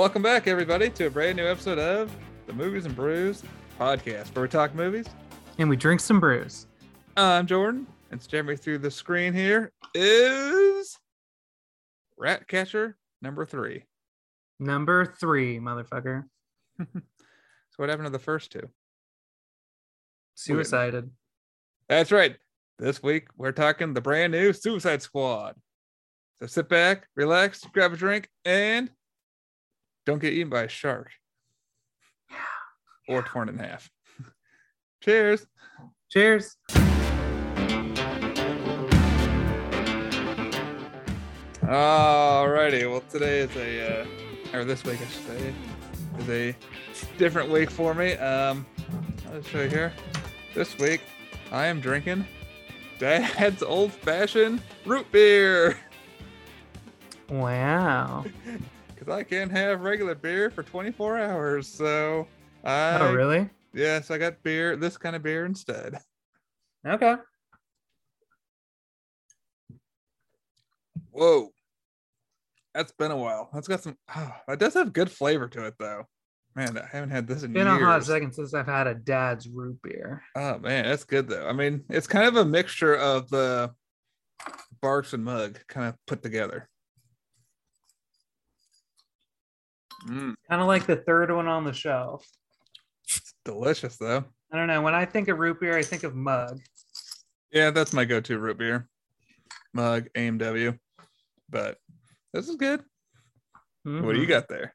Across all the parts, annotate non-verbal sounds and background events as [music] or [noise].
welcome back, everybody, to a brand new episode of the Movies and Brews podcast, where we talk movies. And we drink some brews. I'm Jordan, and staring me through the screen here is Ratcatcher number three. Number three, motherfucker. [laughs] So, what happened to the first two? Suicided. That's right. This week, we're talking the brand new Suicide Squad. So, sit back, relax, grab a drink, and don't get eaten by a shark or torn in half. [laughs] Cheers. Cheers. Alrighty. Well, today is a, uh, or this week, I should say, is a different week for me. Um, I'll show you here. This week, I am drinking Dad's old fashioned root beer Wow. [laughs] because I can't have regular beer for 24 hours. So, I, oh, really? yes, I got beer, this kind of beer instead. Okay. Whoa. That's been a while. That's got some, oh, [sighs] that does have good flavor to it, though. Man, I haven't had this in years Been years. a hot second since I've had a dad's root beer. Oh man, that's good though. I mean, it's kind of a mixture of the Barq's and Mug kind of put together. Mm, Kind of like the third one on the shelf. it's delicious though. I don't know. When I think of root beer, I think of mug. Yeah, that's my go-to root beer. Mug A&W. But this is good. What do you Mhm. got there?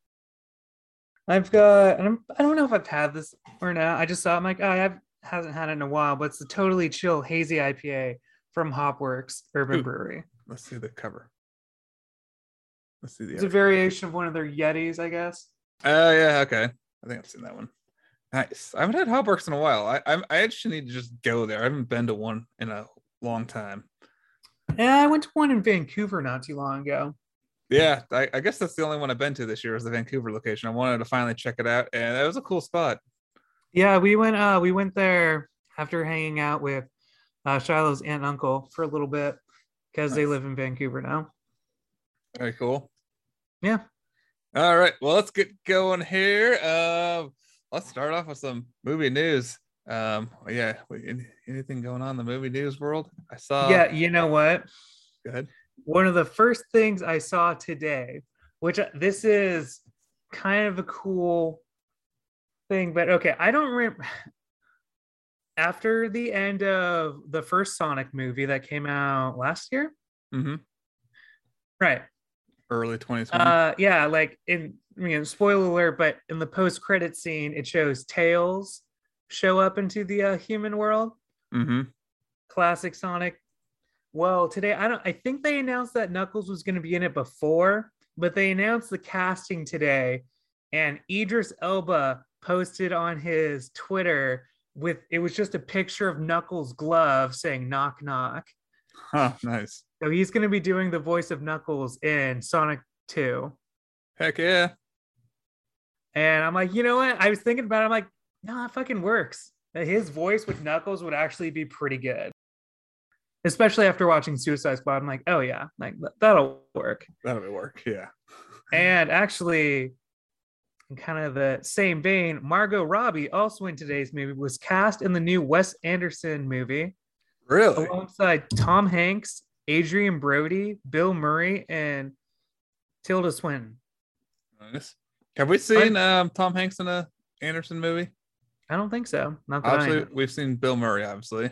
I've got, and I'm, I don't know if I've had this or not. I just saw it. I'm like, oh, I have, hasn't had it in a while, but it's the totally chill hazy IPA from Hopworks Urban Ooh. Brewery. Let's see the cover. Let's see the It's a variation of one of their Yetis, I guess. Oh yeah, okay. I think I've seen that one. Nice. I haven't had Hopworks in a while. I I, I actually need to just go there. I haven't been to one in a long time. Yeah, I went to one in Vancouver not too long ago. Yeah, I, I guess that's the only one I've been to this year is the Vancouver location. I wanted to finally check it out, and it was a cool spot. Yeah, we went uh we went there after hanging out with uh Shiloh's aunt and uncle for a little bit because they live in Vancouver now. Very cool. Yeah. All right. Well, let's get going here. Um, let's start off with some movie news. Um, yeah. Anything going on in the movie news world? I saw. yeah, you know what? Good. One of the first things I saw today, which uh, this is kind of a cool thing, but okay, I don't remember [sighs] after the end of the first Sonic movie that came out last year. Mm-hmm. Right. Early 2020. Uh, yeah, like in you know, spoiler alert, but in the post credit scene, it shows Tails show up into the uh, human world. mm-hmm. Classic Sonic. Well, today I don't. I think they announced that Knuckles was going to be in it before, but they announced the casting today, and Idris Elba posted on his Twitter with it was just a picture of Knuckles' glove saying "knock knock." Huh. Nice. So he's going to be doing the voice of Knuckles in Sonic Two. Heck yeah. And I'm like, you know what? I was thinking about it. I'm like, no, that fucking works. His voice with Knuckles would actually be pretty good. Especially after watching Suicide Squad. I'm like, oh yeah, like that'll work. That'll work. Yeah. [laughs] And actually, in kind of the same vein, Margot Robbie, also in today's movie, was cast in the new Wes Anderson movie Really? alongside Tom Hanks, Adrien Brody, Bill Murray, and Tilda Swinton. Nice. Have we seen um, Tom Hanks in a Anderson movie? I don't think so. Not that. Obviously, we've seen Bill Murray, obviously.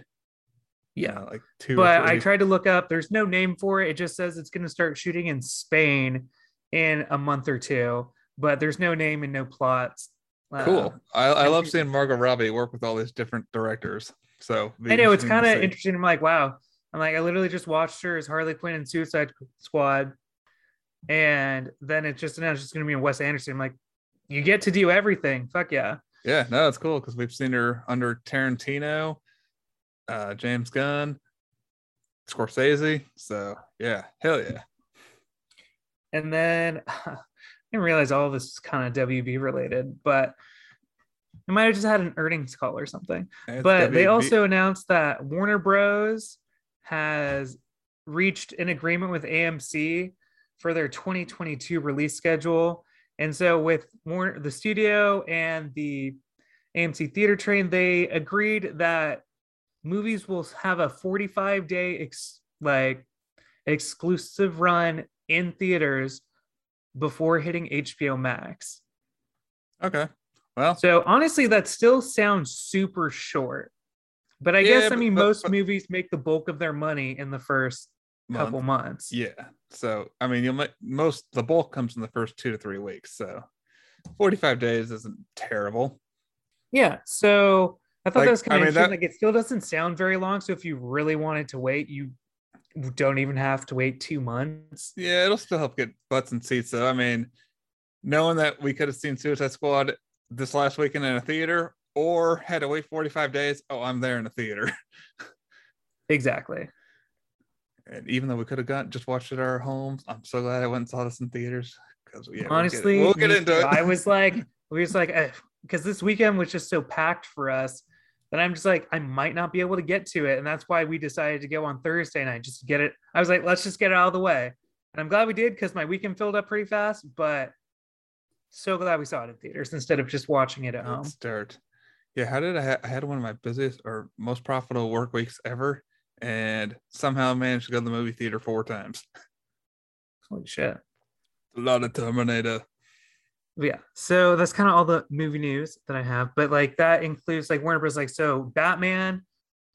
Yeah. Uh, like two. but I tried to look up. There's no name for it. It just says it's going to start shooting in Spain in a month or two, but there's no name and no plots. Uh, Cool. I, I love seeing Margot Robbie work with all these different directors. So I know it's kind of interesting. I'm like, wow. I'm like, I literally just watched her as Harley Quinn in Suicide Squad, and then it's just announced it's going to be in Wes Anderson. I'm like, you get to do everything. Fuck yeah. Yeah, no, it's cool because we've seen her under Tarantino, uh, James Gunn, Scorsese. So yeah, hell yeah. And then [laughs] I didn't realize all this is kind of WB related, but I might have just had an earnings call or something. It's but they also announced that Warner Bros. has reached an agreement with AMC for their 2022 release schedule. And so with more the studio and the AMC theater train, they agreed that movies will have a 45 day ex- like exclusive run in theaters before hitting HBO Max. Okay. Well, So honestly, that still sounds super short. But I Yeah, guess I mean but- most but- movies make the bulk of their money in the first month. couple months. Yeah. So I mean, you'll make most the bulk comes in the first two to three weeks. So 45 days isn't terrible. Yeah. So I thought Like, that was I kind of mean, interesting. that- Like it still doesn't sound very long. So if you really wanted to wait, you don't even have to wait two months. Yeah, it'll still help get butts and seats though. I mean, knowing that we could have seen Suicide Squad this last weekend in a theater or had to wait 45 days, oh, I'm there in a theater. [laughs] Exactly. And even though we could have got just watched it at our homes, I'm so glad I went and saw this in theaters. Because yeah, Honestly, we'll get, we'll get into it. I was like, [laughs] we was like, because this weekend was just so packed for us that I'm just like, I might not be able to get to it, and that's why we decided to go on Thursday night just to get it. I was like, let's just get it out of the way, and I'm glad we did because my weekend filled up pretty fast. But so glad we saw it in theaters instead of just watching it at home. start. Yeah, how did I? Ha- I had one of my busiest or most profitable work weeks ever, and somehow managed to go to the movie theater four times. Holy shit! A lot of Terminator. Yeah, so that's kind of all the movie news that I have. But like that includes like Warner Bros. Like so, Batman,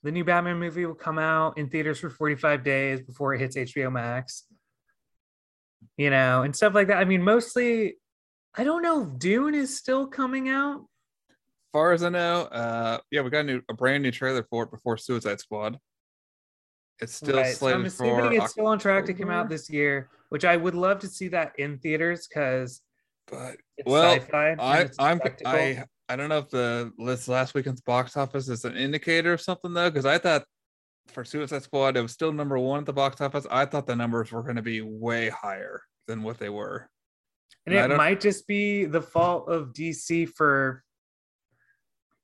the new Batman movie will come out in theaters for 45 days before it hits HBO Max. You know, and stuff like that. I mean, mostly, I don't know if Dune is still coming out. far as I know, uh, yeah, we got a new, a brand new trailer for it before Suicide Squad. It's still Right, so I'm slated assuming for it's still on track to come out this year, which I would love to see that in theaters because but it's Well, I, I'm. I, I don't know if the list last weekend's box office is an indicator of something though, because I thought for Suicide Squad it was still number one at the box office. I thought the numbers were going to be way higher than what they were. And it might just be the fault of DC for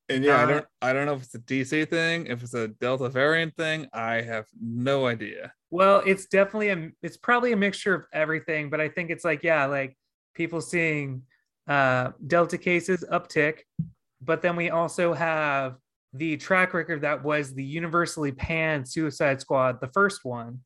And yeah, I don't, I don't know if it's a DC thing, if it's a Delta variant thing. I have no idea. Well, it's definitely a it's probably a mixture of everything, but I think it's like yeah, like people seeing uh delta cases uptick, but then we also have the track record that was the universally panned Suicide Squad, the first one.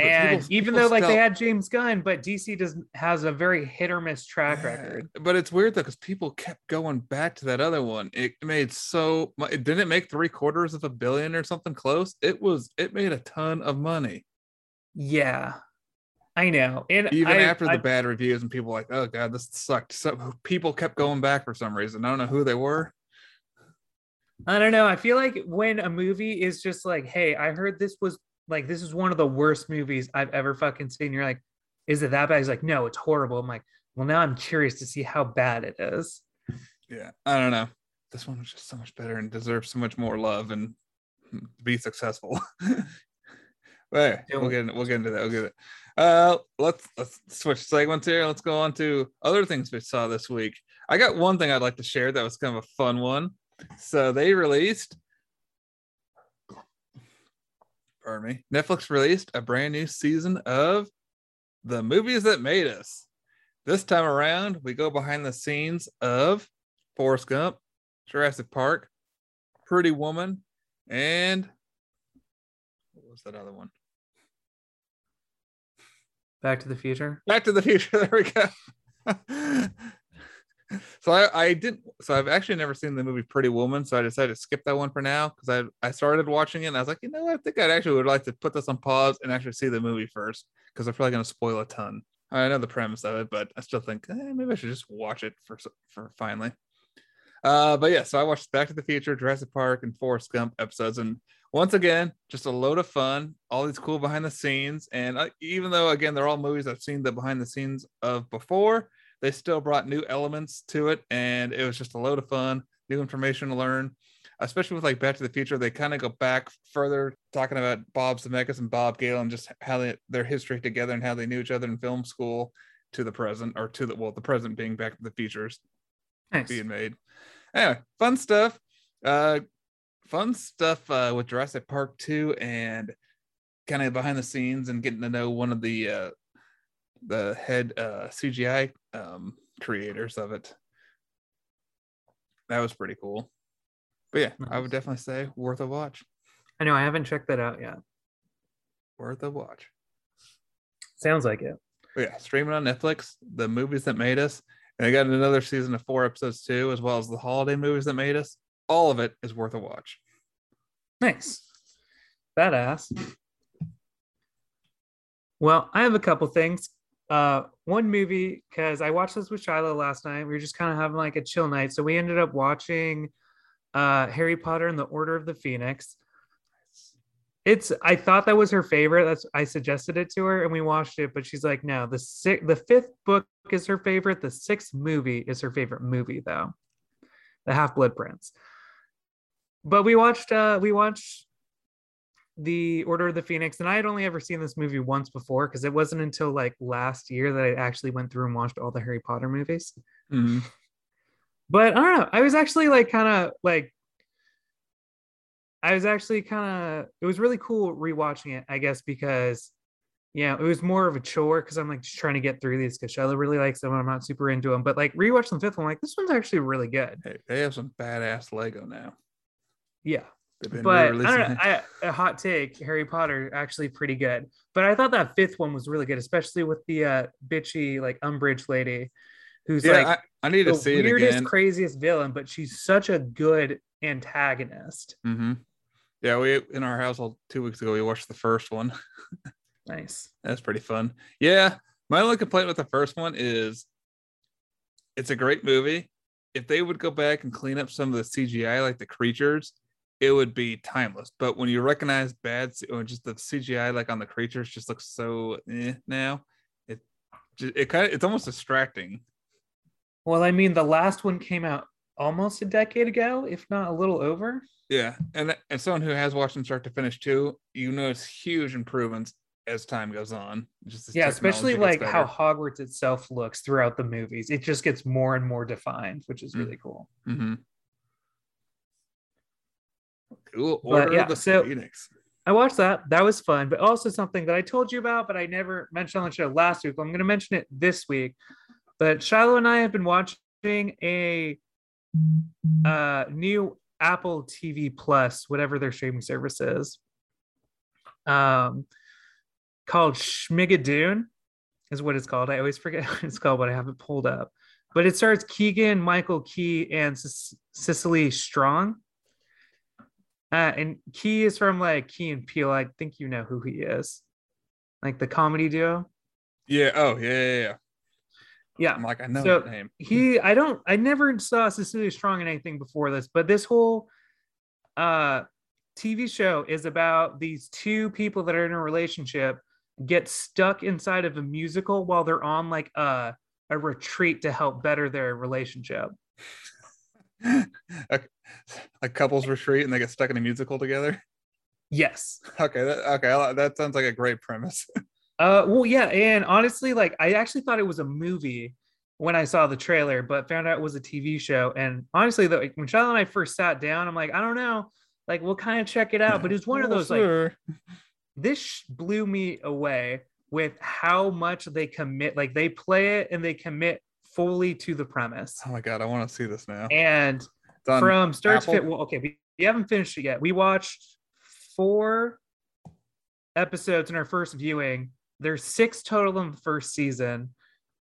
Yeah, and people- even people though like they had James Gunn, but DC does has a very hit or miss track Yeah, record. But it's weird though, because people kept going back to that other one. It made so mu- it didn't make three quarters of a billion or something close. It was it made a ton of money. Yeah. I know. And Even I- after the I- bad reviews and people like, oh god, this sucked. So people kept going back for some reason. I don't know who they were. I don't know. I feel like when a movie is just like, hey, I heard this was like this is one of the worst movies I've ever fucking seen. You're like, is it that bad? He's like, no, it's horrible. I'm like, well, now I'm curious to see how bad it is. Yeah, I don't know. This one was just so much better and deserves so much more love and be successful. [laughs] but Yeah, we'll get into, we'll get into that. We'll get it. Uh, let's let's switch segments here. Let's go on to other things we saw this week. I got one thing I'd like to share that was kind of a fun one. So they released, pardon me, Netflix released a brand new season of the movies that made us. This time around, we go behind the scenes of Forrest Gump, Jurassic Park, Pretty Woman, and what was that other one? Back to the Future. Back to the Future. [laughs] There we go. So I, I didn't. So I've actually never seen the movie Pretty Woman. So I decided to skip that one for now because I I started watching it and I was like, you know, I think I'd actually would like to put this on pause and actually see the movie first because I'm probably to spoil a ton. I know the premise of it, but I still think eh, maybe I should just watch it for for finally. Uh, but yeah, so I watched Back to the Future, Jurassic Park, and Forrest Gump episodes, and once again, just a load of fun. All these cool behind the scenes, and uh, even though again they're all movies I've seen the behind the scenes of before, they still brought new elements to it, and it was just a load of fun, new information to learn. Especially with like Back to the Future, they kind of go back further, talking about Bob Zemeckis and Bob Gale and just how they, their history together and how they knew each other in film school to the present, or to the well, the present being Back to the Futures Nice. being made. Anyway, fun stuff. Uh, fun stuff uh, with Jurassic Park 2 and kind of behind the scenes and getting to know one of the uh, the head uh, CGI um, creators of it. That was pretty cool. But yeah, I would definitely say worth a watch. I know I haven't checked that out yet. Worth a watch. Sounds like it. But yeah, streaming on Netflix, the movies that made us, and I got another season of four episodes too, as well as the holiday movies that made us. All of it is worth a watch. Nice. Badass. Well, I have a couple things. Uh, one movie, because I watched this with Shiloh last night. We were just kind of having like a chill night. So we ended up watching uh Harry Potter and the Order of the Phoenix. It's I thought that was her favorite. That's I suggested it to her and we watched it, but she's like, no, the six the fifth book is her favorite. The sixth movie is her favorite movie, though. The Half Blood Prince. But we watched uh we watched the Order of the Phoenix, and I had only ever seen this movie once before because it wasn't until like last year that I actually went through and watched all the Harry Potter movies. Mhm. But I don't know. I was actually like kind of like I was actually kind of it was really cool rewatching it, I guess, because yeah, it was more of a chore because I'm like just trying to get through these because Shiloh really likes them and I'm not super into them. But like rewatching the fifth one, like this one's actually really good. Hey, they have some badass Lego now. Yeah. They've been but I don't know. I, a hot take: Harry Potter actually pretty good. But I thought that fifth one was really good, especially with the uh, bitchy like Umbridge lady, who's Yeah, like I, I need to the see it weirdest, again. craziest villain, but she's such a good antagonist. Mm-hmm. Yeah, we in our household two weeks ago we watched the first one. [laughs] Nice. That's pretty fun. Yeah, my only complaint with the first one is it's a great movie. If they would go back and clean up some of the CGI, like the creatures, it would be timeless. But when you recognize bad, or just the CGI, like on the creatures, just looks so eh, now. It it kind of it's almost distracting. Well, I mean, the last one came out almost a decade ago, if not a little over. Yeah, and and someone who has watched them start to finish too, you notice huge improvements as time goes on. Just Yeah, especially like how. Hogwarts itself looks throughout the movies. It just gets more and more defined, which is Mm. really cool. Mhm. Cool. But, Order yeah, the so- Phoenix. I watched that. That was fun, but also something that I told you about, but I never mentioned on the show last week. I'm going to mention it this week. But Shiloh and I have been watching a uh, new Apple TV Plus, whatever their streaming service is, um, called Schmigadoon, is what it's called. I always forget [laughs] what it's called, but I have it pulled up. But it stars Keegan, Michael Key, and Cis- Cecily Strong. Uh, and Key is from like Key and Peele. I think you know who he is, like the comedy duo. Yeah. Oh, yeah, yeah, yeah. Yeah, I'm like, I know So- that name. he. I don't. I never saw Cecilia Strong in anything before this, but this whole uh TV show is about these two people that are in a relationship get stuck inside of a musical while they're on like a a retreat to help better their relationship. [laughs] a, a couples retreat and they get stuck in a musical together. Yes. Okay. That, okay. That sounds like a great premise. Uh, well, yeah, and honestly, like I actually thought it was a movie when I saw the trailer, but found out it was a TV show. And honestly, though, like, when Charlotte and I first sat down, I'm like, I don't know, like we'll kind of check it out. But it's one of Well, those like this sh- blew me away with how much they commit. Like they play it and they commit fully to the premise. Oh my god, I want to see this now. And From start Apple? to fit, well, okay, we, we haven't finished it yet. We watched four episodes in our first viewing. There's six total in the first season.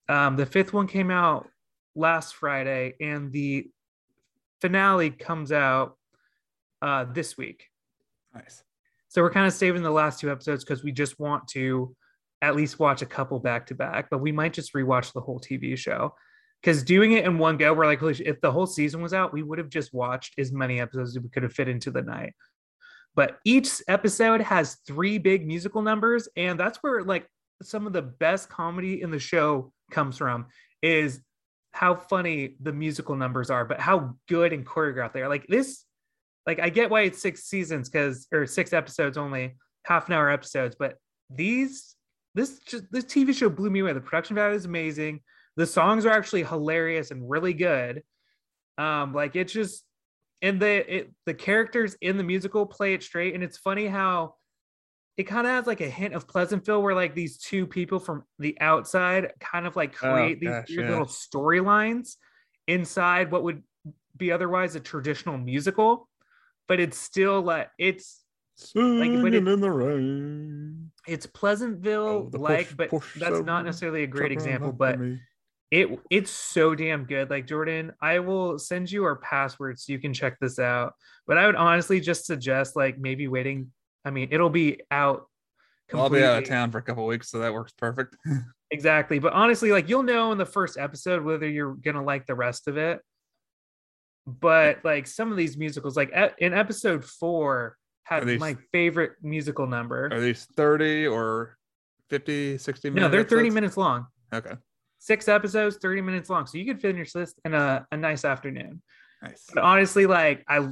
Um, the fifth one came out last Friday, and the finale comes out uh, this week. nice. So we're kind of saving the last two episodes because we just want to at least watch a couple back to back, but we might just rewatch the whole TV show. Because doing it in one go, we're like, if the whole season was out, we would have just watched as many episodes as we could have fit into the night. But each episode has three big musical numbers, and that's where like some of the best comedy in the show comes from is how funny the musical numbers are, but how good and choreographed they are. Like this, like I get why it's six seasons because or six episodes only, half an hour episodes, but these this just this TV show blew me away. The production value is amazing. The songs are actually hilarious and really good. Um, like it's just and the it, the characters in the musical play it straight, and it's funny how it kind of has like a hint of Pleasantville, where like these two people from the outside kind of like Oh, create these gosh, weird yeah. little storylines inside what would be otherwise a traditional musical, but it's still like it's Singing but it- in the rain. it's Pleasantville Oh, like, push- but push that's so not necessarily a great example, but me. It it's so damn good. Like Jordan, I will send you our password so you can check this out. But I would honestly just suggest like maybe waiting. I mean, it'll be out. I'll be out of town for a couple weeks, so that works perfect. [laughs] Exactly. But honestly, like you'll know in the first episode whether you're gonna like the rest of it. But like some of these musicals, like in episode four, had these- my favorite musical number. Are these 30 or 50, 60 minutes? no, they're 30 minutes long. Okay. Six episodes, 30 minutes long. So you could finish this in a, a nice afternoon. Nice. But honestly, like I I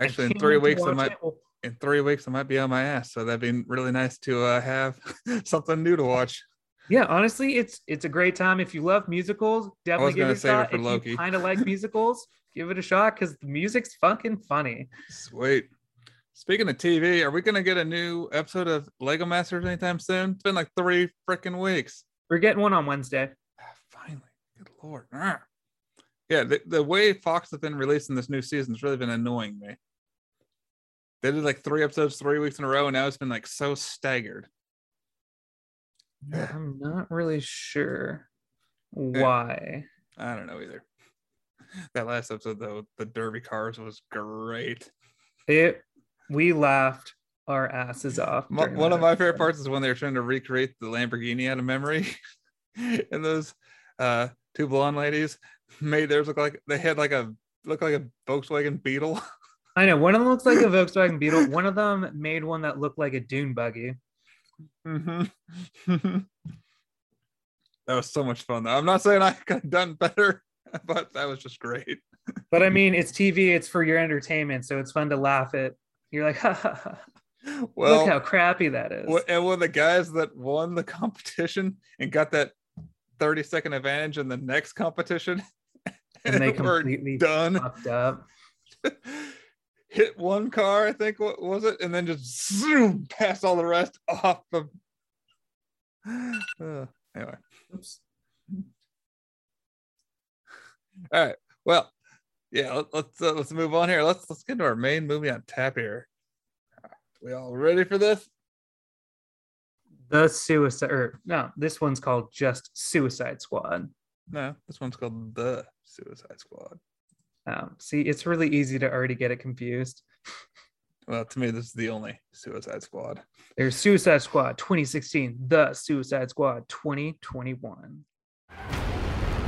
Actually, in three weeks, I might it. In three weeks I might be on my ass. So that'd be really nice to uh, have [laughs] something new to watch. yeah, honestly, it's it's a great time. If you love musicals, definitely give it a it shot. for If Loki. you kind of like [laughs] musicals, give it a shot because the music's fucking funny. Sweet. Speaking of TV, are we gonna get a new episode of Lego Masters anytime soon? It's been like three freaking weeks. We're getting one on Wednesday. Ah, Finally, good lord. Ah. Yeah, the, the way Fox has been releasing this new season has really been annoying me. They did like three episodes three weeks in a row, and now it's been like so staggered. I'm not really sure why. I don't know either. That last episode though, the Derby cars was great. It we laughed our asses off. During One of my favorite parts is when they're trying to recreate the Lamborghini out of memory, [laughs] and those uh, two blonde ladies made theirs look like they had like a look like a Volkswagen Beetle. I know one of them looks like a [laughs] Volkswagen Beetle. One of them made one that looked like a dune buggy. Mhm. [laughs] that was so much fun. Though. I'm not saying I could have done better, but that was just great. But I mean, it's TV. It's for your entertainment, so it's fun to laugh at. You're like, ha, ha, ha. Well, look how crappy that is. And when the guys that won the [laughs] competition and got that 30 second advantage in the next competition, [laughs] And they [laughs] completely done, fucked up. hit one car, I think, what was it? And then just zoom past all the rest off of. Uh, [sighs] [sighs] anyway, Oops. all right. Well, yeah, let, let's uh, let's move on here. Let's let's get to our main movie on tap here. We all ready for this? The Suicide, or no, this one's called just Suicide Squad. No, this one's called The Suicide Squad. Um, see, it's really easy to already get it confused. [laughs] Well, to me, this is the only Suicide Squad. There's Suicide Squad 2016, The Suicide Squad 2021.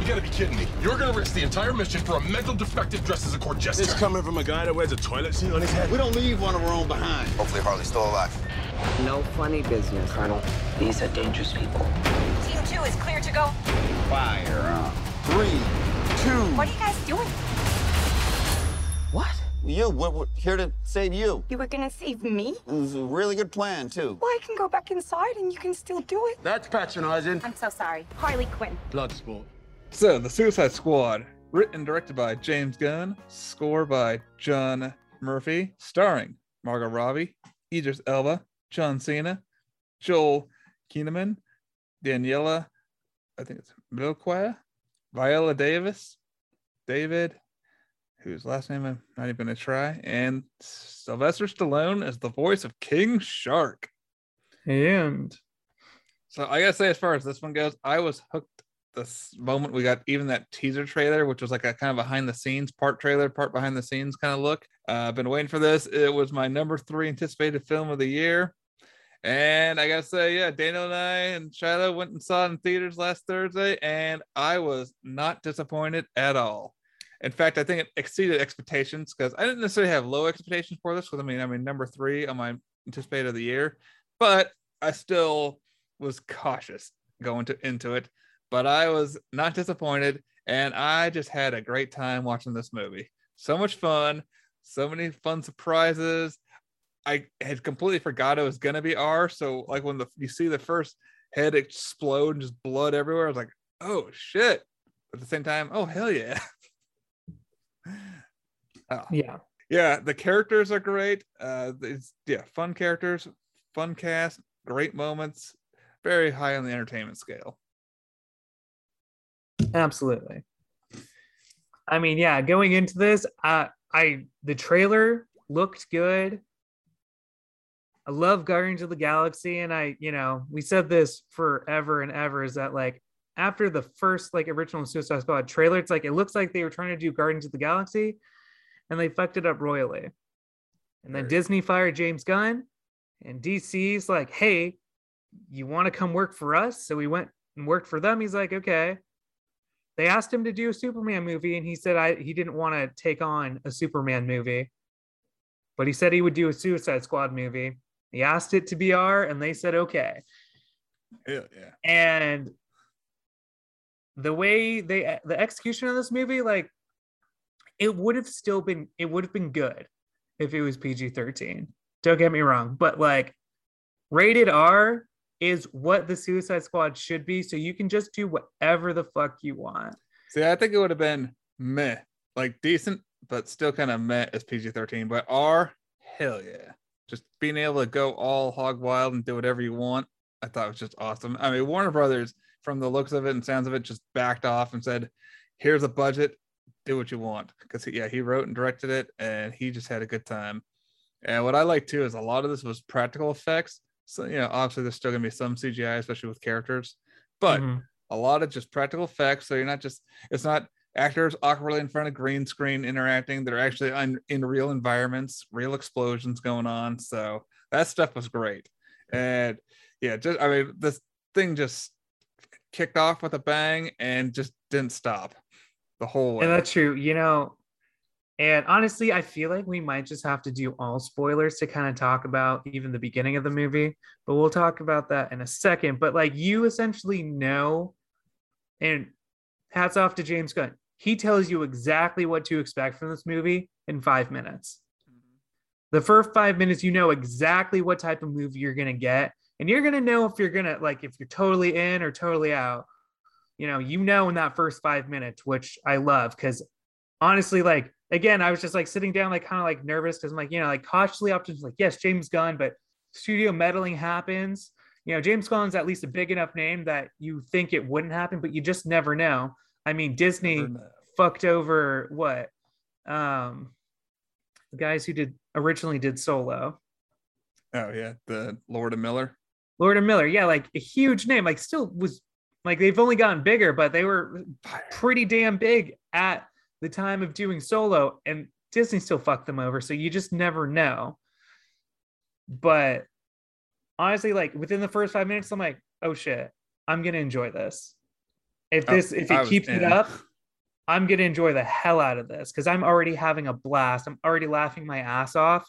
You gotta be kidding me. You're gonna risk the entire mission for a mental defective dressed as a court jester. This coming from a guy that wears a toilet seat on his head. We don't leave one of our own behind. Hopefully Harley's still alive. No funny business, Colonel. These are dangerous people. Team two is clear to go. Fire on. Three, two. What are you guys doing? What? You, we're, we're here to save you. You were gonna save me? It was a really good plan, too. Well, I can go back inside and you can still do it. That's patronizing. I'm so sorry. Harley Quinn. Bloodsport. So, The Suicide Squad, written and directed by James Gunn, score by John Murphy, starring Margot Robbie, Idris Elba, John Cena, Joel Kinnaman, Daniela, I think it's Milquia, Viola Davis, David, whose last name I'm not even gonna try, and Sylvester Stallone as the voice of King Shark. And So I gotta say, as far as this one goes, I was hooked this moment we got even that teaser trailer, which was like a kind of behind the scenes part trailer, part behind the scenes kind of look. Uh, I've been waiting for this. It was my number three anticipated film of the year. And I gotta say, yeah, Daniel and I and Shiloh went and saw it in theaters last Thursday, and I was not disappointed at all. In fact, I think it exceeded expectations because I didn't necessarily have low expectations for this. Because I mean, I mean, number three on my anticipated of the year, but I still was cautious going to into it. But I was not disappointed, and I just had a great time watching this movie. So much fun, so many fun surprises. I had completely forgot it was gonna be R. So like when the you see the first head explode and just blood everywhere, I was like, oh shit. At the same time, oh hell yeah. Oh, [laughs] yeah, yeah, the characters are great. Uh, it's yeah, fun characters, fun cast, great moments, very high on the entertainment scale. Absolutely. I mean, yeah, going into this, uh, I the trailer looked good. I love Guardians of the Galaxy, and I, you know, we said this forever and ever is that like after the first like original Suicide Squad trailer, it's like it looks like they were trying to do Guardians of the Galaxy, and they fucked it up royally. And then Right. Disney fired James Gunn, and DC's like, hey, you want to come work for us? So we went and worked for them. He's like, okay. They asked him to do a Superman movie, and he said I he didn't want to take on a Superman movie, but he said he would do a Suicide Squad movie. He asked it to BR, and they said okay. Yeah, yeah. And the way they the execution of this movie, like it would have still been it would have been good if it was PG thirteen. Don't get me wrong, but like rated R is what the Suicide Squad should be. So you can just do whatever the fuck you want. See, I think it would have been meh, like decent, but still kind of meh as PG 13. But R, hell yeah. Just being able to go all hog wild and do whatever you want, I thought was just awesome. I mean, Warner Brothers, from the looks of it and sounds of it, just backed off and said, here's a budget, do what you want. Because, yeah, he wrote and directed it and he just had a good time. And what I like too is a lot of this was practical effects. So, you know, obviously there's still going to be some CGI, especially with characters. But Mhm. a lot of just practical effects. So you're not just it's not actors awkwardly in front of green screen interacting. They're actually in, in real environments, real explosions going on. So that stuff was great. And yeah, just I mean, this thing just kicked off with a bang and just didn't stop the whole way. And that's true. You know, and honestly, I feel like we might just have to do all spoilers to kind of talk about even the beginning of the movie, but we'll talk about that in a second. But like, you essentially know, and hats off to James Gunn. He tells you exactly what to expect from this movie in five minutes. Mm-hmm. The first five minutes, you know exactly what type of movie you're going to get. And you're going to know if you're going to, like, if you're totally in or totally out. You know, you know in that first five minutes, which I love because honestly, like, again, I was just like sitting down, like, kind of like nervous because I'm like, you know, like cautiously optimistic, like, yes, James Gunn, but studio meddling happens. You know, James Gunn's at least a big enough name that you think it wouldn't happen, but you just never know. I mean, Disney fucked over what? Um, the guys who did originally did Solo. Oh yeah, the Lord and Miller. Lord and Miller, yeah, like a huge name, like still was like they've only gotten bigger, but they were pretty damn big at the time of doing Solo, and Disney still fucked them over. So you just never know. But honestly, like within the first five minutes, I'm like, oh shit, I'm gonna enjoy this. If Oh, this, if it was keeps it up, I'm gonna enjoy the hell out of this because I'm already having a blast. I'm already laughing my ass off,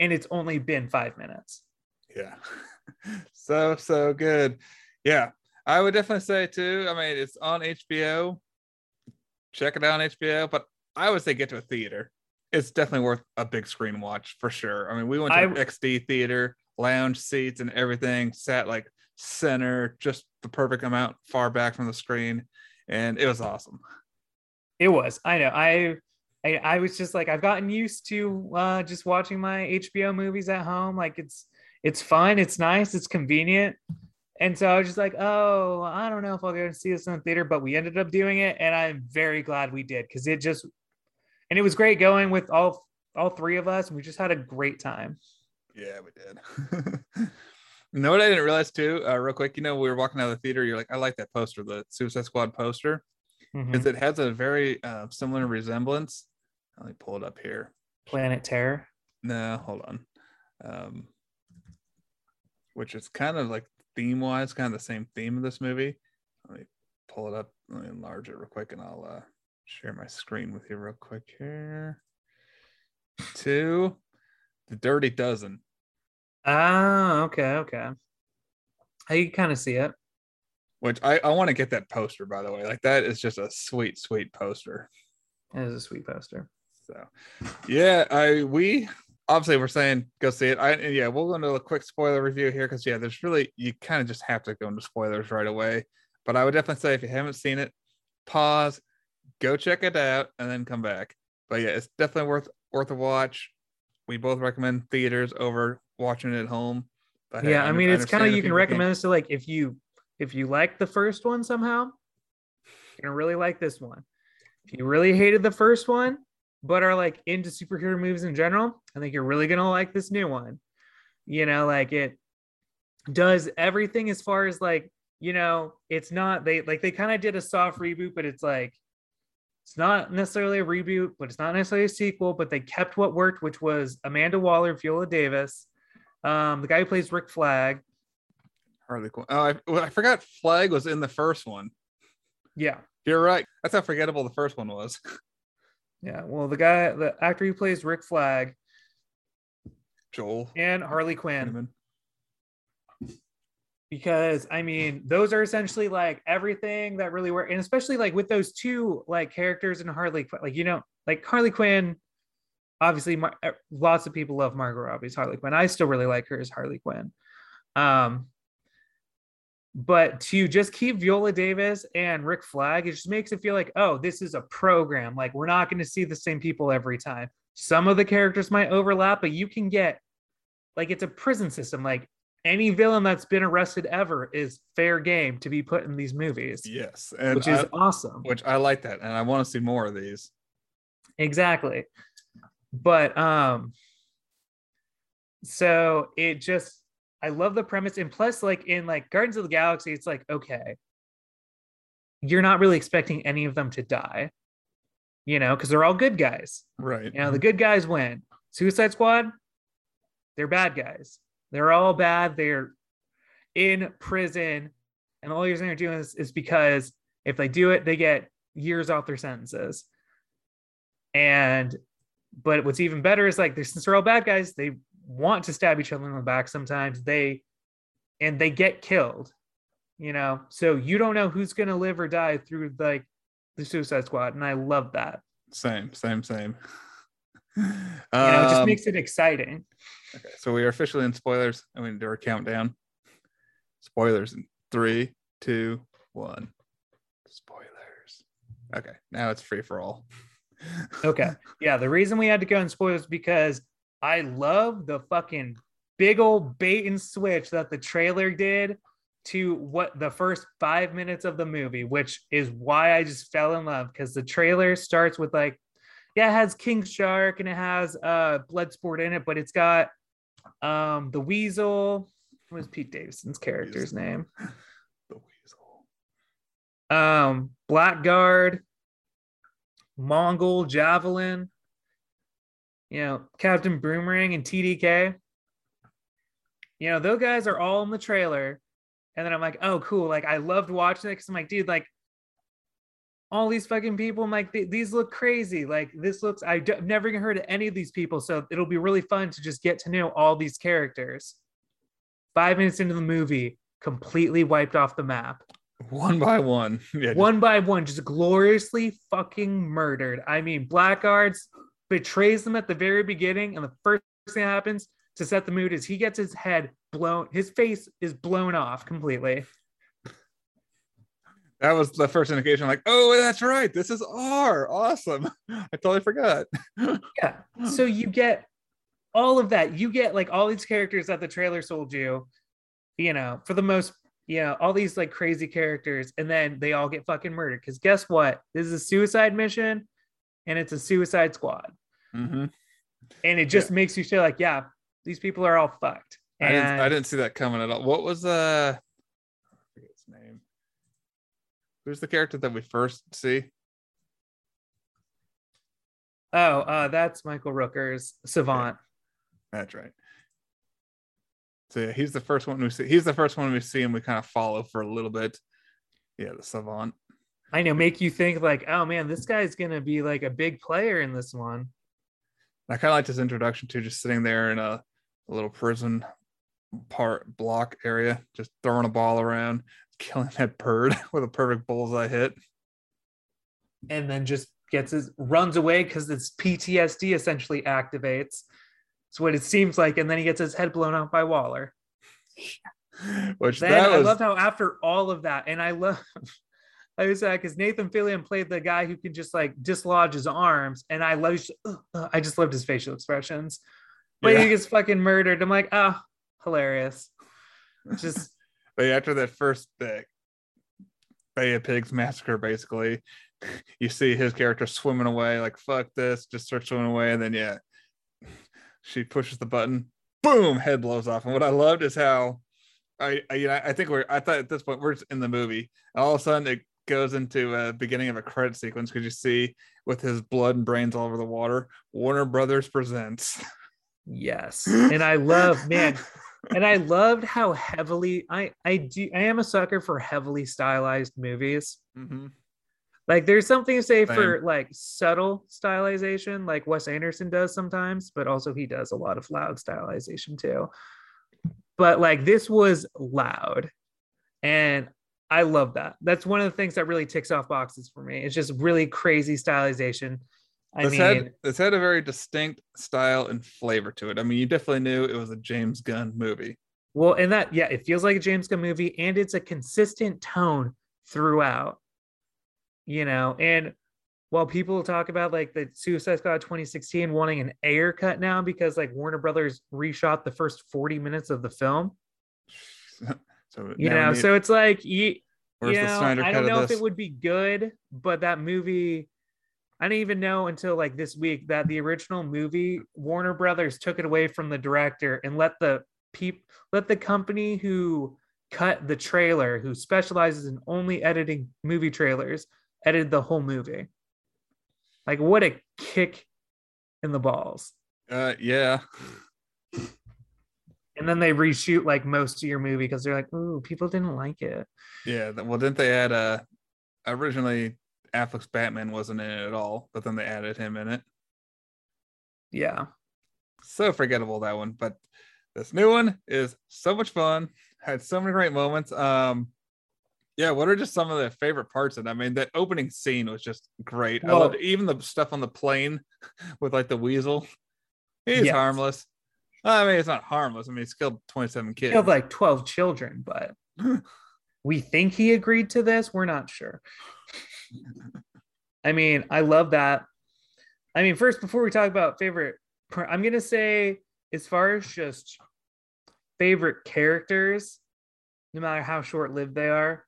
and it's only been five minutes. Yeah. [laughs] so so good. Yeah. I would definitely say too. I mean, it's on HBO. Check it out on HBO, but I would say get to a theater. It's definitely worth a big screen watch for sure. I mean, we went to I- an XD theater, lounge seats and everything, sat like center, just the perfect amount far back from the screen, and it was awesome. It was. I know. I, I I was just like I've gotten used to uh just watching my HBO movies at home. Like it's it's fun, it's nice, it's convenient. And so I was just like, oh, I don't know if I'll go and see this in the theater, but we ended up doing it, and I'm very glad we did because it just and it was great going with all all three of us, and we just had a great time. Yeah, we did. [laughs] you know what I didn't realize too, uh, real quick. You know, we were walking out of the theater. You're like, I like that poster, the Suicide Squad poster. Mhm. it has a very uh, similar resemblance. Let me pull it up here. Planet Terror. No, hold on. Um, which is kind of like theme wise, kind of the same theme of this movie. Let me pull it up. Let me enlarge it real quick, and I'll uh, share my screen with you real quick here. Two, the Dirty Dozen. Ah, okay, okay. I can kind of see it. Which I, I want to get that poster by the way. Like that is just a sweet, sweet poster. It is a sweet poster. So, yeah, I we obviously we're saying go see it. I yeah, we'll go into a quick spoiler review here because yeah, there's really you kind of just have to go into spoilers right away. But I would definitely say if you haven't seen it, pause, go check it out, and then come back. But yeah, it's definitely worth worth a watch. We both recommend theaters over watching it at home. But hey, yeah, I mean, it's kind of you can recommend this to like if you if you like the first one somehow, you're gonna really like this one. If you really hated the first one, but are like into superhero movies in general, I think you're really gonna like this new one. You know, like it does everything as far as like you know, it's not they like they kind of did a soft reboot, but it's like it's not necessarily a reboot, but it's not necessarily a sequel. But they kept what worked, which was Amanda Waller, Viola Davis, um, the guy who plays Rick Flag. Harley Quinn. Oh, I, well, I forgot Flag was in the first one. Yeah, You're right. That's how forgettable the first one was. [laughs] yeah. Well, the guy, the actor who plays Rick Flag Joel. and Harley Quinn, Kinnaman. because I mean, those are essentially like everything that really work, and especially like with those two like characters in Harley, Quinn, like you know, like Harley Quinn. Obviously, Mar- uh, lots of people love Margot Robbie's Harley Quinn. I still really like her as Harley Quinn. Um, but to just keep Viola Davis and Rick Flag, it just makes it feel like, oh, this is a program. Like we're not going to see the same people every time. Some of the characters might overlap, but you can get like it's a prison system. Like any villain that's been arrested ever is fair game to be put in these movies, Yes, and which is I, awesome. which I like that, and I want to see more of these. Exactly. But um so it just I love the premise and plus like in like Guardians of the Galaxy it's like okay you're not really expecting any of them to die. You know, because they're all good guys. Right. You know, the good guys win. Suicide Squad, they're bad guys. They're all bad. They're in prison. And the only reason they're doing this is because if they do it, they get years off their sentences. And but what's even better is like they're since they're all bad guys, they want to stab each other in the back sometimes. They and they get killed, you know. So you don't know who's gonna live or die through like the Suicide Squad. And I love that. Same, same, same. [laughs] You know, it just Um, makes it exciting. Okay, so we are officially in spoilers. I mean, do our countdown. Spoilers in three, two, one. Spoilers. Okay, now it's free for all. [laughs] Okay. Yeah. The reason we had to go in spoilers because I love the fucking big old bait and switch that the trailer did to what the first five minutes of the movie, which is why I just fell in love because the trailer starts with like, yeah, it has King Shark and it has uh Bloodsport in it, but it's got um the Weasel. What was Pete Davidson's character's name? [laughs] The weasel. um blackguard Mongal javelin you know captain boomerang and tdk you know those guys are all in the trailer and then i'm like oh cool like i loved watching it because i'm like dude like all these fucking people i'm like these look crazy like this looks I've never even heard of any of these people so it'll be really fun to just get to know all these characters five minutes into the movie completely wiped off the map One by one. [laughs] Yeah. just- one by one, just gloriously fucking murdered. I mean, Blackguards betrays them at the very beginning, and the first thing that happens to set the mood is he gets his head blown, his face is blown off completely. that was the first indication. like, oh, that's right. This is R. Awesome. [laughs] I totally forgot. [laughs] Yeah. So you get all of that. You get like all these characters that the trailer sold you, you know, for the most, you know, all these like crazy characters, and then they all get fucking murdered. Because guess what? This is a suicide mission and it's a suicide squad. Hmm and it just makes you feel like, yeah, these people are all fucked. I didn't. I didn't see that coming at all. What was uh? I forget his name. Who's the character that we first see? Oh, uh, that's Michael Rooker's Savant. That's right. So yeah, he's the first one we see. He's the first one we see, and we kind of follow for a little bit. Yeah, the savant. I know, make you think like, oh man, this guy's gonna be like a big player in this one. I kind of liked his introduction to just sitting there in a, a little prison part block area, just throwing a ball around, [laughs] killing that bird [laughs] with a perfect bullseye hit. And then just gets his runs away because it's PTSD essentially activates. It's what it seems like, and then he gets his head blown out by Waller. [laughs] Which Then that I was love how after all of that, and I love I was like, because Nathan Fillion played the guy who can just like dislodge his arms, and I love I just loved his facial expressions. But Yeah. he gets fucking murdered. I'm like, oh, hilarious. Just [laughs] But after that first uh, Bay of Pigs massacre, basically, you see his character swimming away, like fuck this, just starts swimming away, and then yeah, she pushes the button, boom, head blows off. And what I loved is how I, I you know I think we're I thought at this point we're in the movie, and all of a sudden it goes into a beginning of a credit sequence because you see with his blood and brains all over the water, Warner Brothers presents. yes. [laughs] And I love, man, and I loved how heavily I I do I am a sucker for heavily stylized movies. Mhm. Like there's something to say for like subtle stylization, like Wes Anderson does sometimes, but also he does a lot of loud stylization too. But like this was loud. And I love that. That's one of the things that really ticks off boxes for me. It's just really crazy stylization. I this mean, had this had a very distinct style and flavor to it. I mean, you definitely knew it was a James Gunn movie. Well, and that, yeah, it feels like a James Gunn movie and it's a consistent tone throughout, you know. And while people talk about like the Suicide Squad 2016 wanting an Ayer cut now because like Warner Brothers reshot the first 40 minutes of the film, [laughs] so you know, need- so it's like, you, you know, I don't know if it would be good, but that movie, I didn't even know until like this week that the original movie Warner Brothers took it away from the director and let the peep let the company who cut the trailer, who specializes in only editing movie trailers, edit the whole movie. Like what a kick in the balls. Uh, yeah, And then they reshoot like most of your movie because they're like, ooh, people didn't like it. yeah. Well, didn't they add uh originally Affleck's Batman wasn't in it at all, but then they added him in it. Yeah. So forgettable that one, but this new one is so much fun. Had so many great moments. Um, yeah. What are just some of the favorite parts of it? I mean, that opening scene was just great. I loved even the stuff on the plane [laughs] with like the weasel. He's Yes. harmless. I mean, it's not harmless. I mean, he's killed 27 kids. killed like 12 children, but [laughs] we think he agreed to this. We're not sure. I mean, I love that. I mean, first, before we talk about favorite, I'm going to say, as far as just favorite characters, no matter how short lived they are.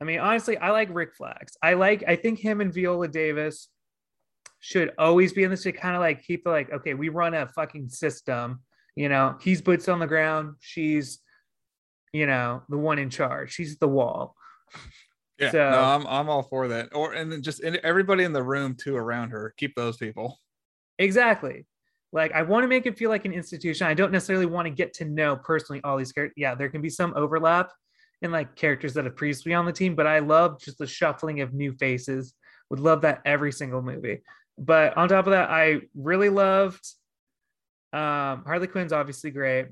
I mean, honestly, I like Rick Flags. I like, I think him and Viola Davis should always be in this to kind of like keep like, okay, we run a fucking system. You know, he's boots on the ground. She's, you know, the one in charge. She's the wall. Yeah, So- no, I'm I'm all for that. Or and then just and everybody in the room too around her. Keep those people. Exactly. Like I want to make it feel like an institution. I don't necessarily want to get to know personally all these characters. Yeah, there can be some overlap in like characters that have previously on the team, but I love just the shuffling of new faces. Would love that every single movie. But on top of that, I really loved um Harley Quinn's obviously great.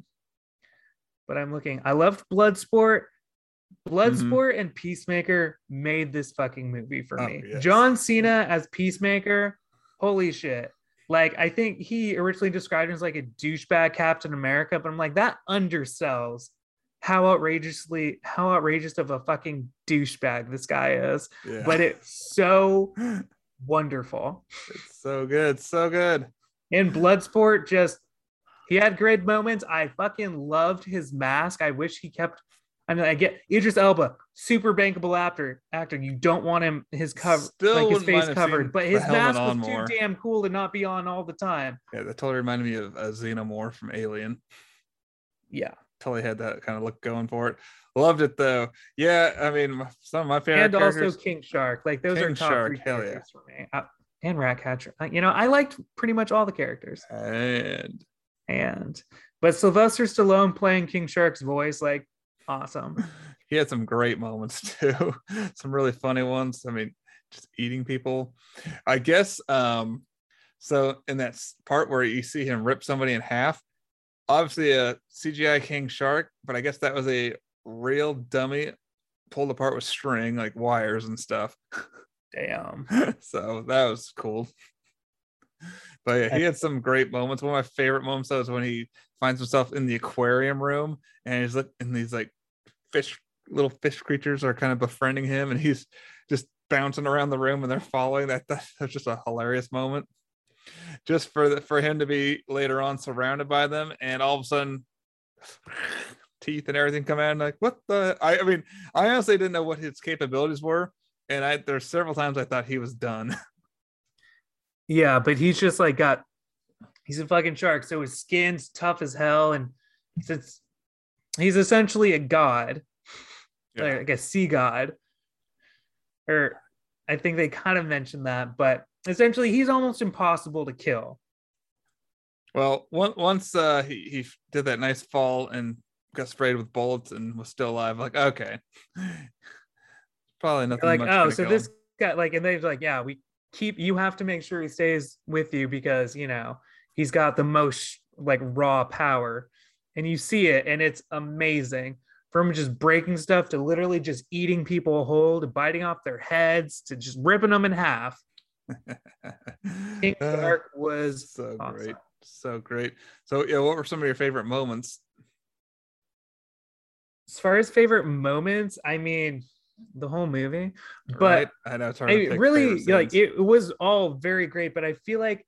But I'm looking. I loved Bloodsport. Bloodsport and Peacemaker made this fucking movie for Oh, me. yes. John Cena as Peacemaker, holy shit. Like I think he originally described him as like a douchebag Captain America, but I'm like that undersells how outrageously how outrageous of a fucking douchebag this guy is. Yeah. But it's so [laughs] wonderful. it's so good, so good. In Bloodsport, just he had great moments. I fucking loved his mask. I wish he kept. I mean, I get Idris Elba, super bankable actor. Actor, you don't want him his cover, Still like his face covered, but his mask was on too more. damn cool to not be on all the time. Yeah, that totally reminded me of uh, Xenomorph from Alien. Yeah, Totally had that kind of look going for it. Loved it though. Yeah, I mean, some of my favorite and also. King Shark. Like those are King top Shark, three hell yeah. characters for me. Uh, and Ratcatcher. Uh, You know, I liked pretty much all the characters. and And but Sylvester Stallone playing King Shark's voice, like awesome. [laughs] he had some great moments [laughs] too. some really funny ones. I mean, just eating people. I guess um so in that part where you see him rip somebody in half, obviously a CGI king shark, but I guess that was a real dummy pulled apart with string, like wires and stuff. Damn. [laughs] so that was cool. But yeah, he had some great moments. One of my favorite moments though is when he finds himself in the aquarium room and he's looking and these like fish little fish creatures are kind of befriending him and he's just bouncing around the room and they're following that that- that's just a hilarious moment just for the, for him to be later on surrounded by them and all of a sudden [sighs] teeth and everything come out. And like, what the? I, I mean, I honestly didn't know what his capabilities were, and I there's several times I thought he was done. [laughs] Yeah, but he's just like got he's a fucking shark, so his skin's tough as hell, and since he's essentially a god, Yeah. like a sea god. Or I think they kind of mentioned that, but essentially he's almost impossible to kill. Well, on- once uh, he he did that nice fall and got sprayed with bullets and was still alive, like okay, [laughs] probably nothing. like, much oh, so this him. guy, like, and they're like, yeah, we keep you have to make sure he stays with you because you know he's got the most like raw power, and you see it, and it's amazing. From just breaking stuff to literally just eating people whole to biting off their heads to just ripping them in half. King [laughs] Uh, Shark was so awesome. great, so great. So yeah, what were some of your favorite moments? As far as favorite moments, I mean, the whole movie, but right? I know it's hard. to I really like it, it was all very great, but I feel like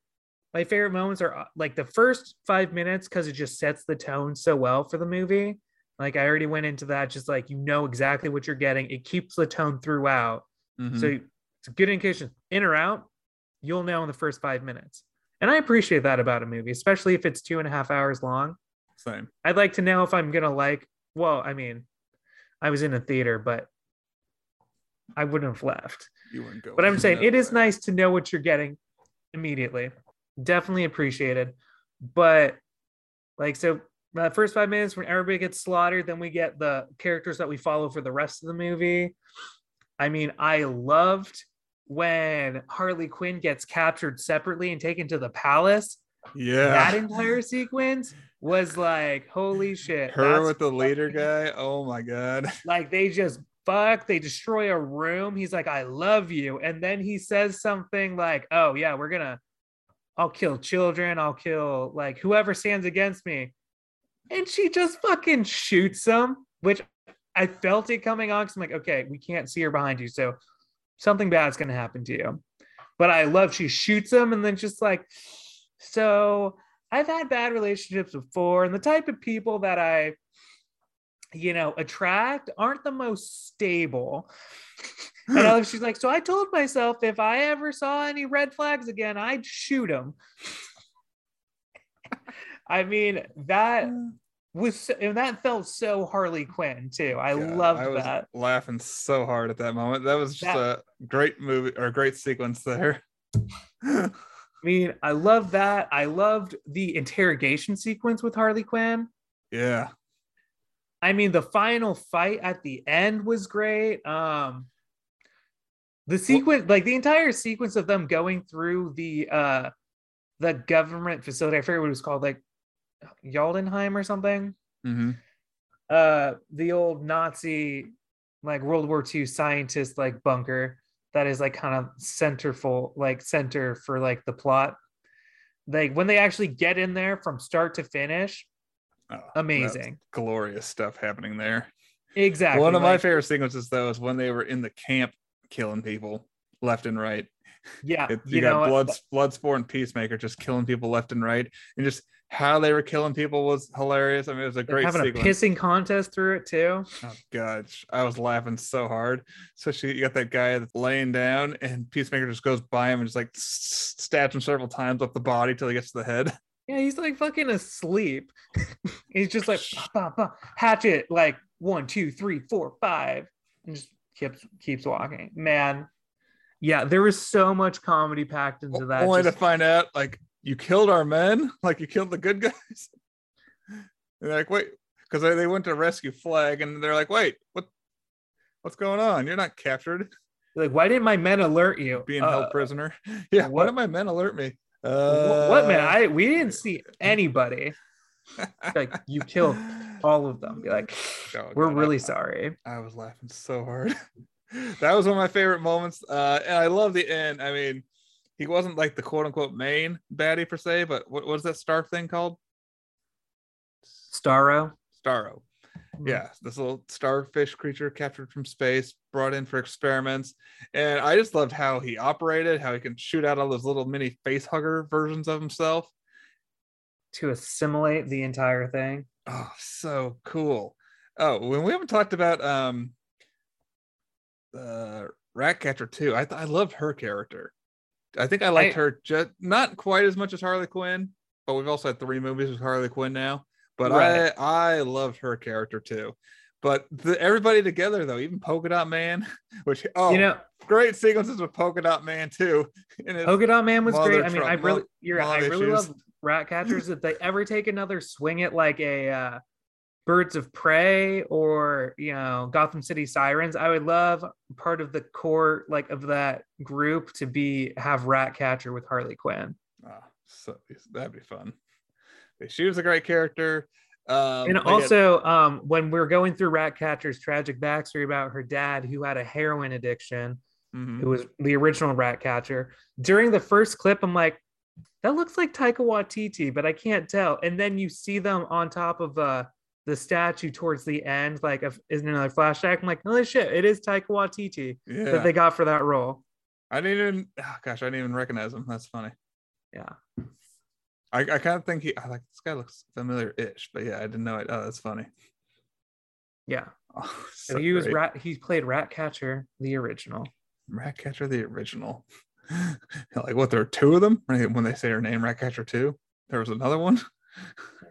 my favorite moments are uh, like the first five minutes because it just sets the tone so well for the movie. Like I already went into that, just like you know exactly what you're getting. It keeps the tone throughout. Mhm. So it's a good indication. In or out, you'll know in the first five minutes. And I appreciate that about a movie, especially if it's two and a half hours long. same. I'd like to know if I'm gonna like. Well, I mean, I was in a theater, but I wouldn't have left. You wouldn't go. But I'm [laughs] saying it is nowhere. nice to know what you're getting immediately. Definitely appreciated. But like so the first five minutes when everybody gets slaughtered, then we get the characters that we follow for the rest of the movie. I mean, I loved when Harley Quinn gets captured separately and taken to the palace. Yeah, That entire sequence was like, holy [laughs] shit. her with the leader guy. Oh my god. [laughs] like they just fuck they destroy a room he's like i love you and then he says something like oh yeah we're gonna i'll kill children i'll kill like whoever stands against me and she just fucking shoots him which i felt it coming on because i'm like okay we can't see her behind you so something bad's gonna happen to you but i love she shoots him and then just like so i've had bad relationships before and the type of people that i you know, attract aren't the most stable. Hmm. and I she's like, so I told myself if I ever saw any red flags again, I'd shoot them. [laughs] I mean, that hmm. Was so, and that felt so Harley Quinn too. I Yeah, loved I was that. laughing so hard at that moment. That was just That- a great movie or a great sequence there. I mean, I loved that. I loved the interrogation sequence with Harley Quinn. yeah, I mean, the final fight at the end was great. Um, the sequence, like the entire sequence of them going through the uh the government facility, I forget what it was called, like Yaldenheim or something. hmm Uh, the old Nazi, like World War II scientist, like bunker that is like kind of centerful, like center for like the plot. Like when they actually get in there from start to finish, Oh, amazing. glorious stuff happening there. Exactly. One of my favorite sequences though is when they were in the camp killing people left and right. Yeah, It, you, you, got what? Blood, Bloodsport and Peacemaker just killing people left and right, and just how they were killing people was hilarious. I mean, it was a great having sequence. a pissing contest through it too. Oh gosh, I was laughing so hard. Especially you got that guy that's laying down, and Peacemaker just goes by him and just like stabs him several times up the body till he gets to the head. [laughs] Yeah, he's like fucking asleep. [laughs] he's just like bah, bah, hatchet, like one, two, three, four, five, and just keeps keeps walking. Man, yeah, there was so much comedy packed into that. Only just- to find out like you killed our men, [laughs] like you killed the good [laughs] guys. They're like, wait, because they, they went to rescue Flag, and they're like, wait, what? What's going on? You're not captured, like, why didn't my men alert you? being Uh, held prisoner. [laughs] Yeah, why what- did my men alert me? Uh, what man? I we didn't see anybody. like you killed all of them. Be like, [sighs] Oh, we're God, I- really sorry. I was laughing so hard. that was one of my favorite moments. Uh, and I love the end. I mean, he wasn't like the quote unquote main baddie per se, but what was that star thing called? Starro. Starro. Mhm. Yeah, this little starfish creature captured from space, brought in for experiments. And I just loved how he operated, how he can shoot out all those little mini face hugger versions of himself. to assimilate the entire thing. Oh, so cool. Oh, when we haven't talked about um uh Ratcatcher 2, I th- I loved her character. I think I liked I- her just not quite as much as Harley Quinn, but we've also had three movies with Harley Quinn now. But Right. I I loved her character too. But the, everybody together though, even Polka Dot Man, [laughs] which oh You know, great sequences with Polka Dot Man too. [laughs] Polka Dot Man was great. I mean, I really, you're, I really issues. love rat catchers. If they ever take another swing at like a uh, Birds of Prey or you know Gotham City Sirens, I would love part of the core like of that group to be have Ratcatcher with Harley Quinn. oh, so that'd be fun. She was a great character. Um, and also, um, when we're going through Ratcatcher's tragic backstory about her dad who had a heroin addiction, Mhm. who was the original Ratcatcher, during the first clip, I'm like, that looks like Taika Waititi, but I can't tell. And then you see them on top of uh, the statue towards the end, like of isn't another flashback. I'm like, holy shit, it is Taika Waititi yeah. that they got for that role. I didn't even. Oh gosh, I didn't even recognize him. That's funny. Yeah. I, I kind of think he. I like this guy looks familiar-ish, but yeah, I didn't know it. Oh, that's funny. Yeah. Oh, [laughs] So, he was great. rat he played Ratcatcher, the original. Ratcatcher the original. [laughs] like what? There are two of them. When they say her name, Ratcatcher two. There was another one. [laughs]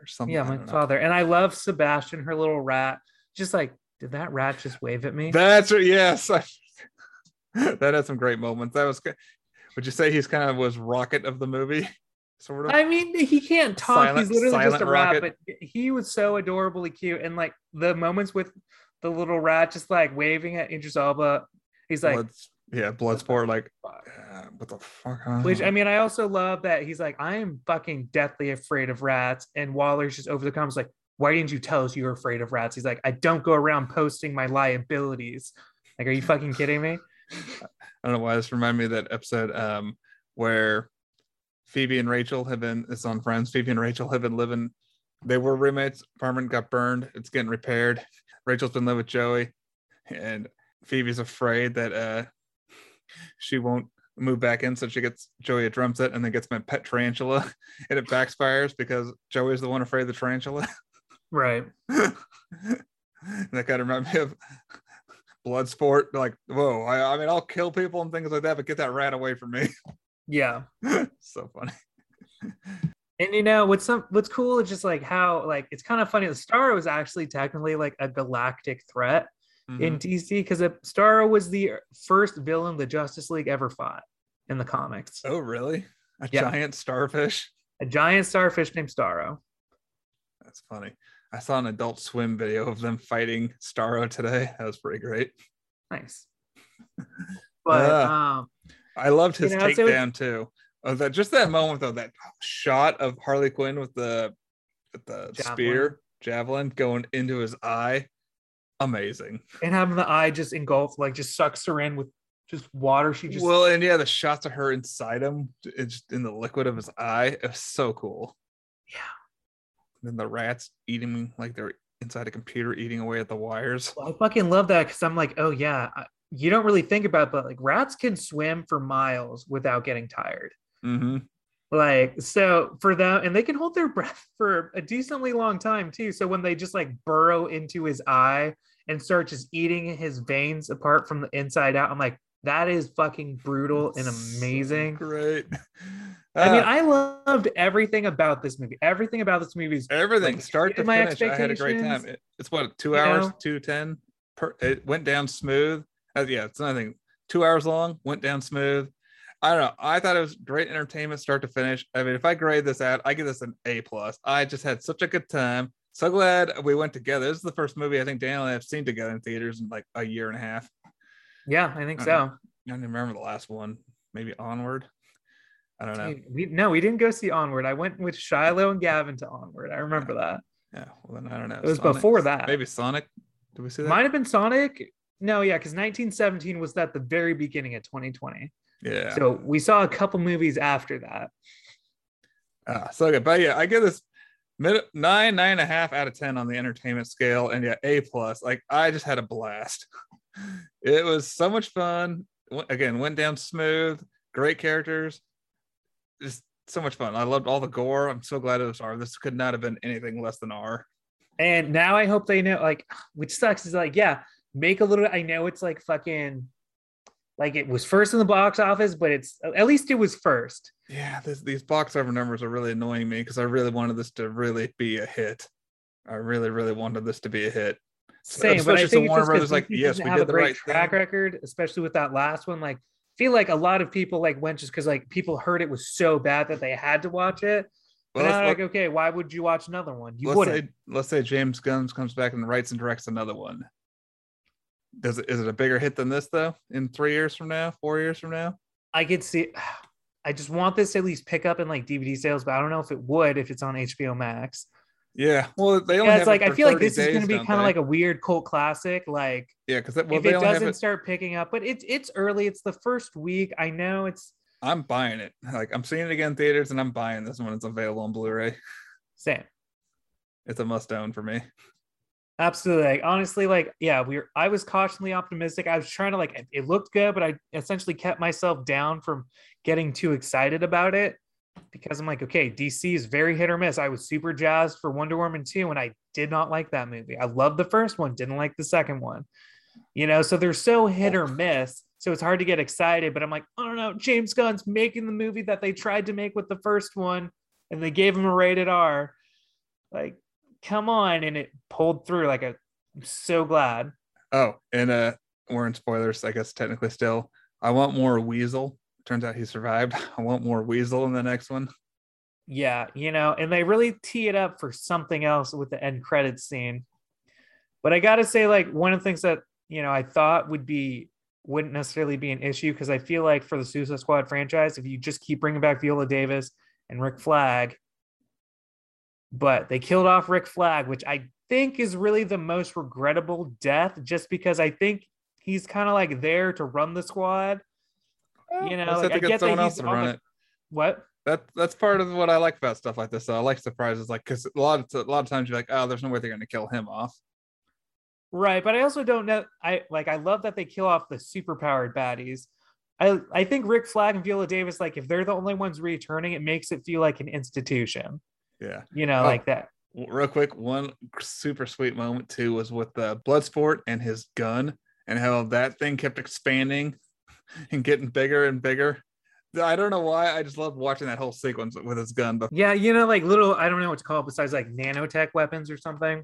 something. Yeah, my father. And I love Sebastian, her little rat. Just like, did that rat just wave at me? That's right. Yes, [laughs] that had some great moments. That was. ki- Would you say he's kind of was Rocket of the movie, [laughs] sort of? I mean, he can't talk. Silent- He's literally just a rat, rocket. but he was so adorably cute. And like the moments with the little rat just like waving at Idris Elba, he's like, Blood, yeah, Bloodsport. Like, uh, what the fuck? which I mean, I also love that he's like, I am fucking deathly afraid of rats. And Waller's just over the comments like, why didn't you tell us you were afraid of rats? He's like, I don't go around posting my liabilities. Like, are you fucking kidding me? [laughs] I don't know why this reminded me of that episode um, where Phoebe and Rachel have been. It's on Friends. Phoebe and Rachel have been living. They were roommates. Apartment got burned. It's getting repaired. Rachel's been living with Joey, and Phoebe's afraid that uh, she won't move back in, so she gets Joey a drum set and then gets my pet tarantula, [laughs] and it backfires because Joey's the one afraid of the tarantula. [laughs] Right. that kind of reminded me of Bloodsport. Like, whoa, I, I mean, I'll kill people and things like that, but get that rat away from me. [laughs] Yeah. so funny. And you know what's some what's cool is just like how like it's kind of funny. The star was actually technically like a galactic threat in DC because Starro was the first villain the Justice League ever fought in the comics. oh, really? A Yeah. giant starfish? A giant starfish named Starro. That's funny. I saw an adult swim video of them fighting Starro today. That was pretty great. Nice. [laughs] But Yeah. um I loved his You know, takedown too. Oh, that just that moment though, that shot of Harley Quinn with the with the Javelin. spear javelin going into his eye. Amazing. and having the eye just engulfed, like just sucks her in with just water. She just well, and yeah, the shots of her inside him, it's in the liquid of his eye. It was so cool. Yeah. And then the rats eating like they're inside a computer, eating away at the wires. I fucking love that because I'm like, oh yeah, I- you don't really think about, it, but like rats can swim for miles without getting tired. Mm-hmm. Like so for them, and they can hold their [laughs] breath for a decently long time too. So when they just like burrow into his eye and start just eating his veins apart from the inside out, I'm like, that is fucking brutal and amazing. great. [laughs] I mean, Ah, I loved everything about this movie. Everything about this movie is everything like, start to my finish. I had a great time. It- it's what two you hours, two ten. Per, it went down smooth. Uh, yeah, it's nothing. Two hours long, went down smooth. I don't know. I thought it was great entertainment, start to finish. I mean, if I grade this out, I give this an A plus. I just had such a good time. So glad we went together. This is the first movie I think Daniel and I have seen together in theaters in like a year and a half. yeah, I think I so. don't I don't remember the last one. Maybe Onward. I don't know. We no, we didn't go see Onward. I went with Shiloh and Gavin to Onward. I remember that. Yeah. Well, then I don't know. It was before that. Maybe Sonic. Did we see that? Might have been Sonic. No, yeah, because 1917 was at the very beginning of 2020. Yeah. So we saw a couple movies after that. Ah, so good. But yeah, I give this mid nine, nine and a half out of ten on the entertainment scale, and yeah, A plus. Like I just had a blast. [laughs] It was so much fun. Again, went down smooth. Great characters. Just so much fun. I loved all the gore. I'm so glad it was R. This could not have been anything less than R. And now I hope they know, like, [sighs] which sucks is like, yeah, make a little. I know it's like fucking, like it was first in the box office, but it's at least it was first. Yeah, this, these box office numbers are really annoying me because I really wanted this to really be a hit. I really, really wanted this to be a hit. Same, but I so Warner Brothers like, yes, we have did a the great right track thing. record, especially with that last one. Like, feel like a lot of people like went just because like people heard it was so bad that they had to watch it. But Well, now let's, like, okay, why would you watch another one? You let's wouldn't. say let's say James Gunn comes back and writes and directs another one. Does it is it a bigger hit than this though? In three years from now, four years from now? I could see. I just want this to at least pick up in like DVD sales, but I don't know if it would if it's on HBO Max. Yeah. Well, they only Yeah, have it's like I feel like 30 this is going to be kind of like a weird cult classic. Like yeah, because well, if it doesn't it. start picking up, but it's it's early. It's the first week. I know it's I'm buying it. Like I'm seeing it again in theaters, and I'm buying this when it's available on Blu-ray. same. It's a must own for me. Absolutely. Like, honestly, like, yeah, we were, I was cautiously optimistic. I was trying to like, it- it looked good, but I essentially kept myself down from getting too excited about it because I'm like, okay, DC is very hit or miss. I was super jazzed for Wonder Woman 2, and I did not like that movie. I loved the first one, didn't like the second one. You know, so they're so hit or miss. So it's hard to get excited, but I'm like, I don't know. James Gunn's making the movie that they tried to make with the first one, and they gave him a rated R. Like, come on. And it pulled through. Like, a, I'm so glad. Oh, and uh, we're in spoilers, I guess technically still. I want more Weasel. Turns out he survived. [laughs] I want more Weasel in the next one. Yeah, you know, and they really tee it up for something else with the end credits scene. But I gotta say, like, one of the things that you know I thought would be wouldn't necessarily be an issue because I feel like for the Suicide Squad franchise, if you just keep bringing back Viola Davis and Rick Flag, but they killed off Rick Flag, which I think is really the most regrettable death, just because I think he's kind of like there to run the squad. You know, Let's like, I get get that someone else he's to on run the- it. What? That that's part of what I like about stuff like this. Though. I like surprises, like because a lot of a lot of times you're like, oh, there's no way they're going to kill him off. Right, but I also don't know. I like. I love that they kill off the superpowered baddies. I I think Rick Flag and Viola Davis, like, if they're the only ones returning, it makes it feel like an institution. Yeah. You know, Oh. like that. Real quick, one super sweet moment too was with the Bloodsport and his gun, and how that thing kept expanding [laughs] and getting bigger and bigger. I don't know why. I just loved watching that whole sequence with his gun. But Yeah, you know, like little. I don't know what to call it besides like nanotech weapons or something.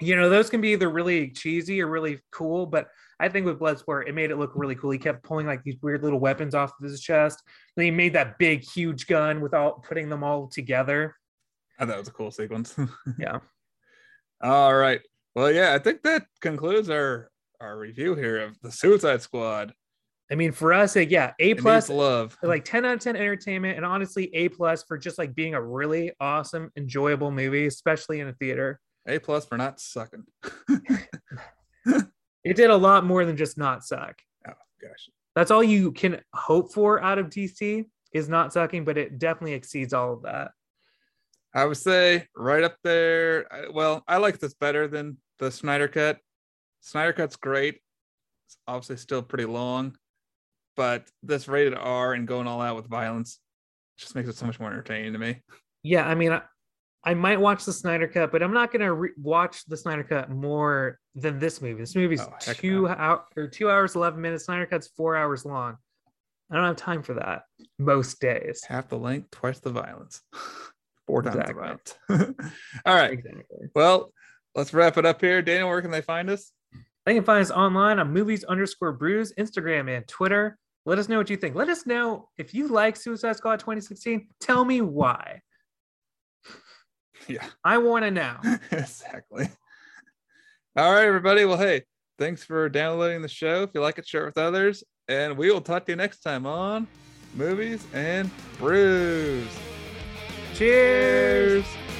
You know, those can be either really cheesy or really cool. But I think with Bloodsport, it made it look really cool. He kept pulling like these weird little weapons off of his chest. Then he made that big, huge gun without putting them all together. I thought it was a cool sequence. [laughs] Yeah. All right. Well, yeah, I think that concludes our our review here of the Suicide Squad. I mean, for us, like, yeah, A plus love. like 10 out of 10 entertainment and honestly a plus for just like being a really awesome enjoyable movie especially in a theater A plus for not sucking. [laughs] it did a lot more than just not suck Oh gosh. that's all you can hope for out of dc is not sucking but it definitely exceeds all of that I would say right up there. Well, I like this better than the Snyder Cut. Snyder Cut's great. It's obviously still pretty long, but this rated R and going all out with violence just makes it so much more entertaining to me. yeah i mean I, I might watch the snyder cut but i'm not going to re- watch the snyder cut more than this movie this movie's Oh, two no. hour or two hours 11 minutes snyder cut's four hours long i don't have time for that most days Half the length, twice the violence. [laughs] Four times Exactly. the [laughs] all right. exactly Well, let's wrap it up here. Daniel, where can they find us? They can find us online on movies underscore brews, Instagram and Twitter. Let us know what you think. Let us know if you like Suicide Squad 2016. Tell me why. Yeah. I want to know. [laughs] exactly. All right, everybody. Well, hey, thanks for downloading the show. If you like it, share it with others. And we will talk to you next time on Movies and Brews. Cheers. Cheers.